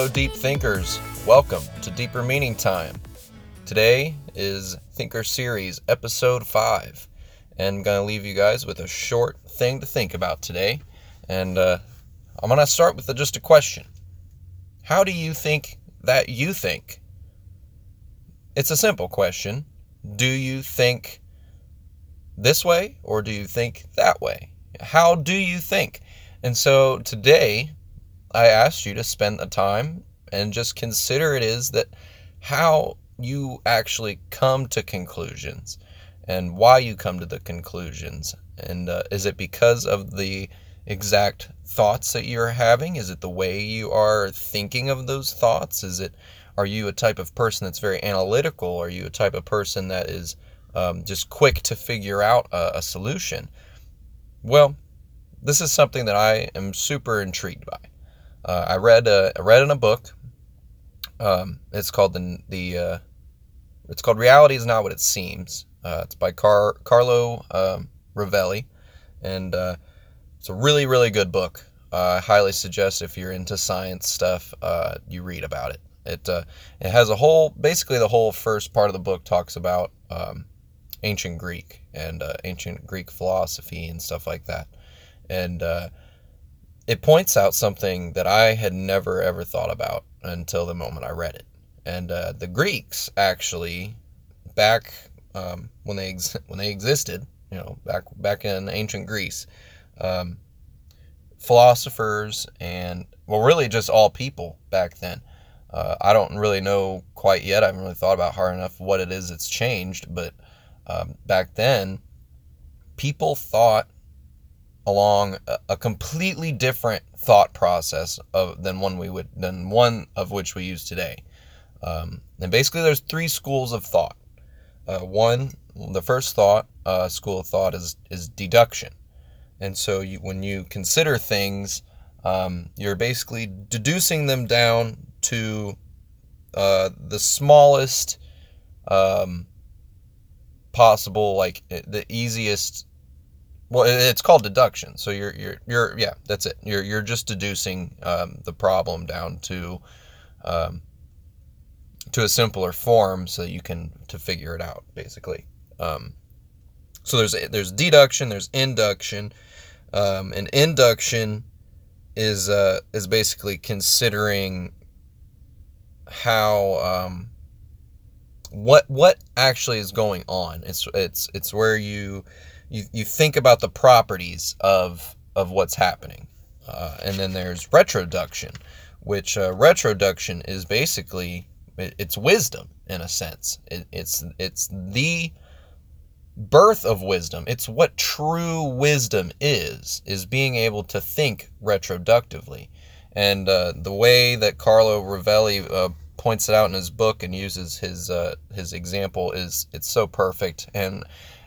My fellow deep thinkers, welcome to Deeper Meaning Time. Today is Thinker Series, Episode 5, and I'm going to leave you guys with a short thing to think about today. And uh, I'm going to start with just a question How do you think that you think? It's a simple question. Do you think this way or do you think that way? How do you think? And so today, I asked you to spend the time and just consider it is that how you actually come to conclusions and why you come to the conclusions. And uh, is it because of the exact thoughts that you're having? Is it the way you are thinking of those thoughts? Is it are you a type of person that's very analytical? Are you a type of person that is um, just quick to figure out a, a solution? Well, this is something that I am super intrigued by. Uh, I read uh, read in a book. Um, it's called the the uh, it's called Reality is Not What It Seems. Uh, it's by Car- Carlo um, and uh, it's a really really good book. Uh, I highly suggest if you're into science stuff, you read about it. It it has a whole basically the whole first part of the book talks about um, ancient Greek and ancient Greek philosophy and stuff like that and it points out something that I had never ever thought about until the moment I read it. And uh, the Greeks actually, back um, when they ex- when they existed, you know, back back in ancient Greece, um, philosophers and well, really just all people back then. Uh, I don't really know quite yet. I haven't really thought about hard enough what it is that's changed, but um, back then, people thought along a, a completely different thought process of than one we would than one of which we use today. Um, and basically, there's three schools of thought. Uh, one, the first thought uh, school of thought is is deduction, and so you, when you consider things, um, you're basically deducing them down to uh, the smallest um, possible, like the easiest well, it's called deduction. So you're you're you're yeah, that's it. You're you're just deducing um, the problem down to um, to a simpler form so you can to figure it out basically. Um, so there's there's deduction, there's induction, um, and induction is uh, is basically considering how um, what what actually is going on. It's it's it's where you you, you think about the properties of of what's happening. Uh, and then there's retroduction, which uh, retroduction is basically it, it's wisdom in a sense. It, it's it's the birth of wisdom. It's what true wisdom is is being able to think retroductively. And uh, the way that Carlo Rovelli uh, points it out in his book and uses his uh, his example is it's so perfect and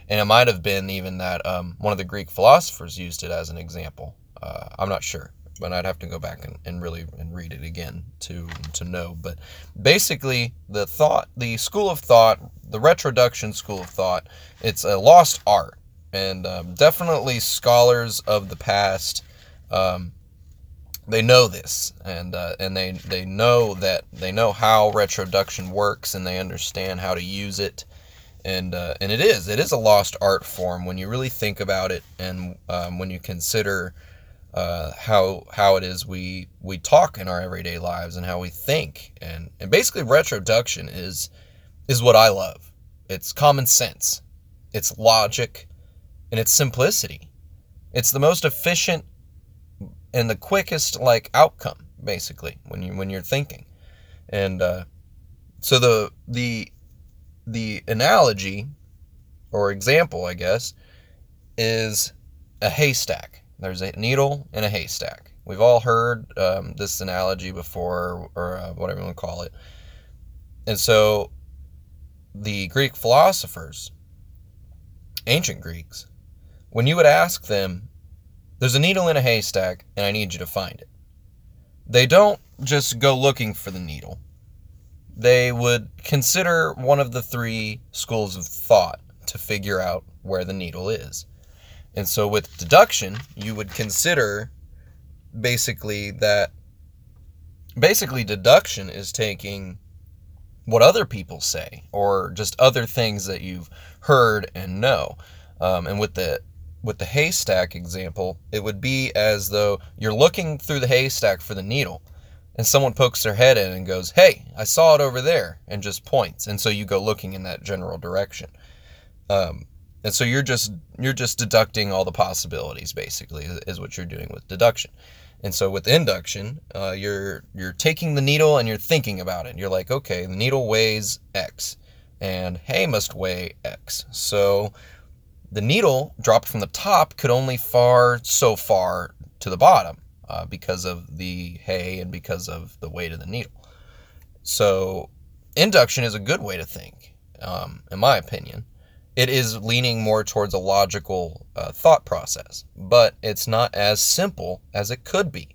and it might have been even that um, one of the Greek philosophers used it as an example. Uh, I'm not sure, but I'd have to go back and, and really and read it again to to know. But basically, the thought, the school of thought, the retroduction school of thought, it's a lost art, and um, definitely scholars of the past. Um, they know this, and uh, and they they know that they know how retroduction works, and they understand how to use it and uh, and it is it is a lost art form when you really think about it and um, when you consider uh, how how it is we we talk in our everyday lives and how we think and and basically retroduction is is what I love. It's common sense, it's logic, and it's simplicity. It's the most efficient and the quickest like outcome basically when you when you're thinking, and uh, so the the the analogy or example, I guess, is a haystack. There's a needle in a haystack. We've all heard um, this analogy before, or uh, whatever you want to call it. And so, the Greek philosophers, ancient Greeks, when you would ask them, There's a needle in a haystack, and I need you to find it, they don't just go looking for the needle they would consider one of the three schools of thought to figure out where the needle is. And so with deduction, you would consider basically that basically, deduction is taking what other people say or just other things that you've heard and know. Um, and with the with the haystack example, it would be as though you're looking through the haystack for the needle, and someone pokes their head in and goes, "Hey, I saw it over there," and just points, and so you go looking in that general direction. Um, and so you're just you're just deducting all the possibilities, basically, is what you're doing with deduction. And so with induction, uh, you're you're taking the needle and you're thinking about it. You're like, okay, the needle weighs X, and hay must weigh X. So the needle dropped from the top could only far so far to the bottom uh, because of the hay and because of the weight of the needle. So induction is a good way to think, um, in my opinion it is leaning more towards a logical uh, thought process, but it's not as simple as it could be.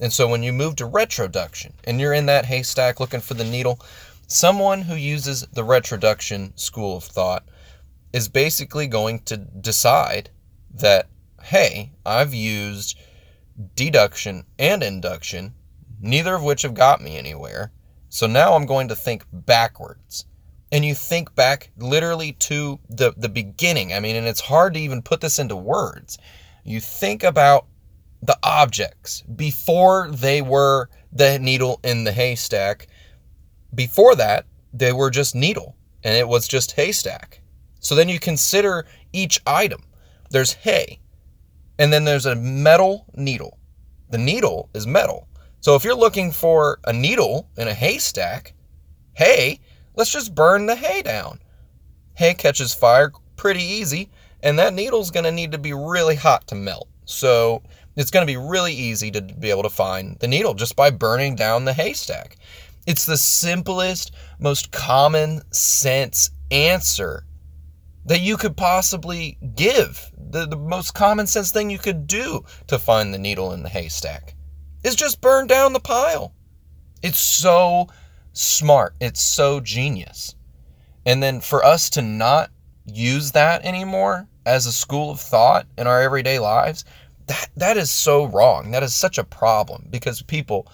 And so when you move to retroduction and you're in that haystack looking for the needle, someone who uses the retroduction school of thought is basically going to decide that, hey, I've used deduction and induction, neither of which have got me anywhere. So now I'm going to think backwards and you think back literally to the, the beginning. I mean, and it's hard to even put this into words. You think about the objects before they were the needle in the haystack. Before that, they were just needle and it was just haystack. So then you consider each item. There's hay, and then there's a metal needle. The needle is metal. So if you're looking for a needle in a haystack, hay Let's just burn the hay down. Hay catches fire pretty easy, and that needle's going to need to be really hot to melt. So it's going to be really easy to be able to find the needle just by burning down the haystack. It's the simplest, most common sense answer that you could possibly give. The, the most common sense thing you could do to find the needle in the haystack is just burn down the pile. It's so smart. It's so genius. And then for us to not use that anymore as a school of thought in our everyday lives, that that is so wrong. That is such a problem because people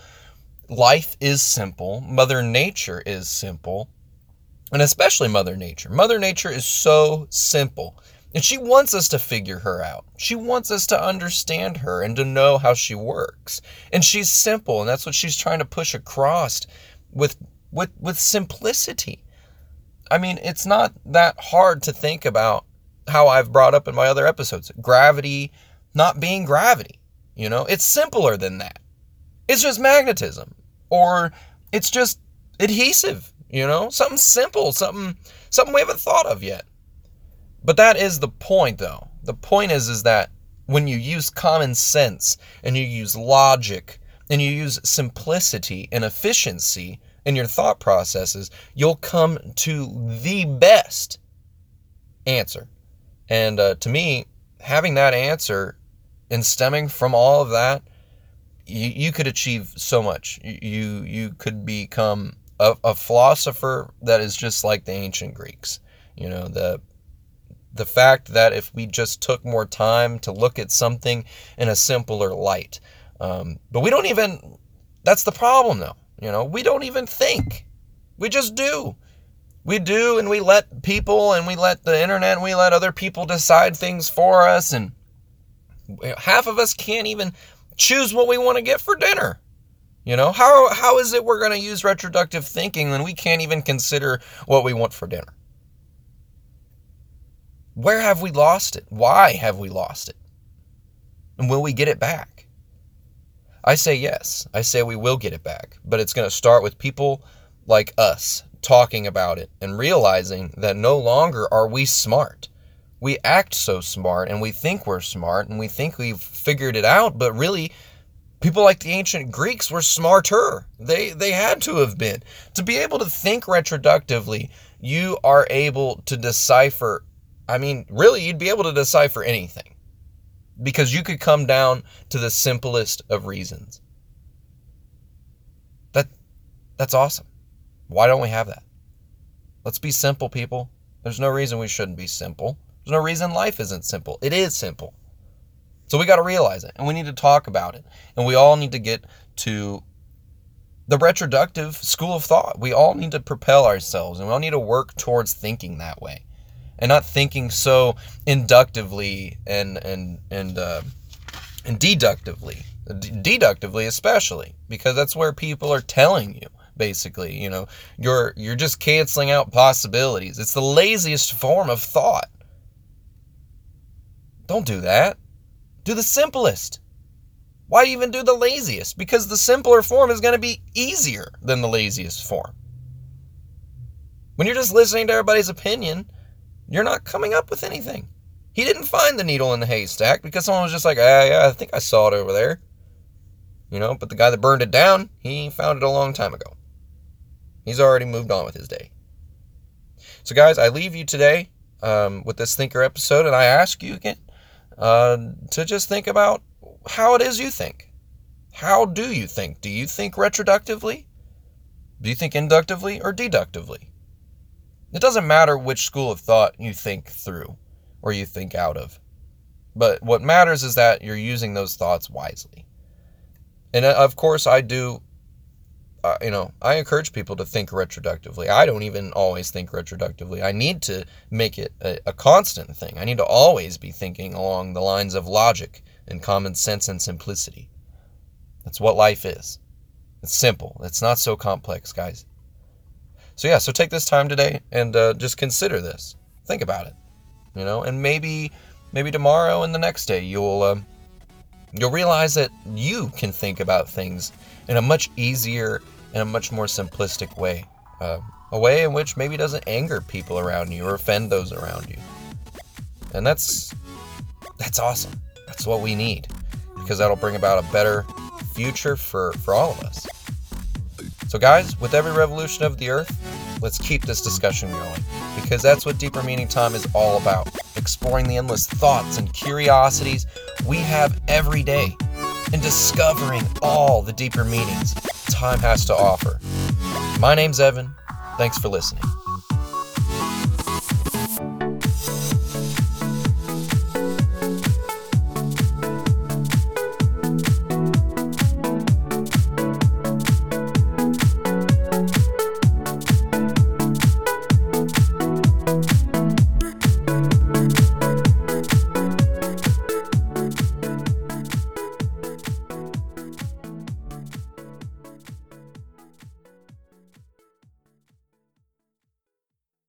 life is simple, mother nature is simple, and especially mother nature. Mother nature is so simple. And she wants us to figure her out. She wants us to understand her and to know how she works. And she's simple, and that's what she's trying to push across with with with simplicity. I mean, it's not that hard to think about how I've brought up in my other episodes. Gravity not being gravity, you know? It's simpler than that. It's just magnetism or it's just adhesive, you know? Something simple, something something we haven't thought of yet. But that is the point though. The point is is that when you use common sense and you use logic and you use simplicity and efficiency in your thought processes, you'll come to the best answer. And uh, to me, having that answer and stemming from all of that, you, you could achieve so much. You you could become a, a philosopher that is just like the ancient Greeks. You know the the fact that if we just took more time to look at something in a simpler light, um, but we don't even. That's the problem, though. You know, we don't even think. We just do. We do, and we let people and we let the internet and we let other people decide things for us. And half of us can't even choose what we want to get for dinner. You know, how, how is it we're going to use retroductive thinking when we can't even consider what we want for dinner? Where have we lost it? Why have we lost it? And will we get it back? I say yes. I say we will get it back, but it's going to start with people like us talking about it and realizing that no longer are we smart. We act so smart and we think we're smart and we think we've figured it out, but really people like the ancient Greeks were smarter. They they had to have been. To be able to think retroductively, you are able to decipher I mean, really you'd be able to decipher anything because you could come down to the simplest of reasons. That that's awesome. Why don't we have that? Let's be simple, people. There's no reason we shouldn't be simple. There's no reason life isn't simple. It is simple. So we got to realize it and we need to talk about it. And we all need to get to the retroductive school of thought. We all need to propel ourselves and we all need to work towards thinking that way and not thinking so inductively and and and uh, and deductively, D- deductively especially because that's where people are telling you basically you know you're you're just canceling out possibilities it's the laziest form of thought don't do that do the simplest why even do the laziest because the simpler form is going to be easier than the laziest form when you're just listening to everybody's opinion you're not coming up with anything. He didn't find the needle in the haystack because someone was just like, ah, yeah, I think I saw it over there. You know, but the guy that burned it down, he found it a long time ago. He's already moved on with his day. So, guys, I leave you today um, with this thinker episode, and I ask you again uh, to just think about how it is you think. How do you think? Do you think retroductively? Do you think inductively or deductively? It doesn't matter which school of thought you think through or you think out of. But what matters is that you're using those thoughts wisely. And uh, of course, I do, uh, you know, I encourage people to think retroductively. I don't even always think retroductively. I need to make it a, a constant thing. I need to always be thinking along the lines of logic and common sense and simplicity. That's what life is. It's simple. It's not so complex, guys. So yeah, so take this time today and uh, just consider this. Think about it, you know, and maybe maybe tomorrow and the next day you'll uh, you'll realize that you can think about things in a much easier and a much more simplistic way, uh, a way in which maybe doesn't anger people around you or offend those around you, and that's that's awesome. That's what we need because that'll bring about a better future for for all of us. So, guys, with every revolution of the earth, let's keep this discussion going because that's what Deeper Meaning Time is all about exploring the endless thoughts and curiosities we have every day and discovering all the deeper meanings time has to offer. My name's Evan. Thanks for listening.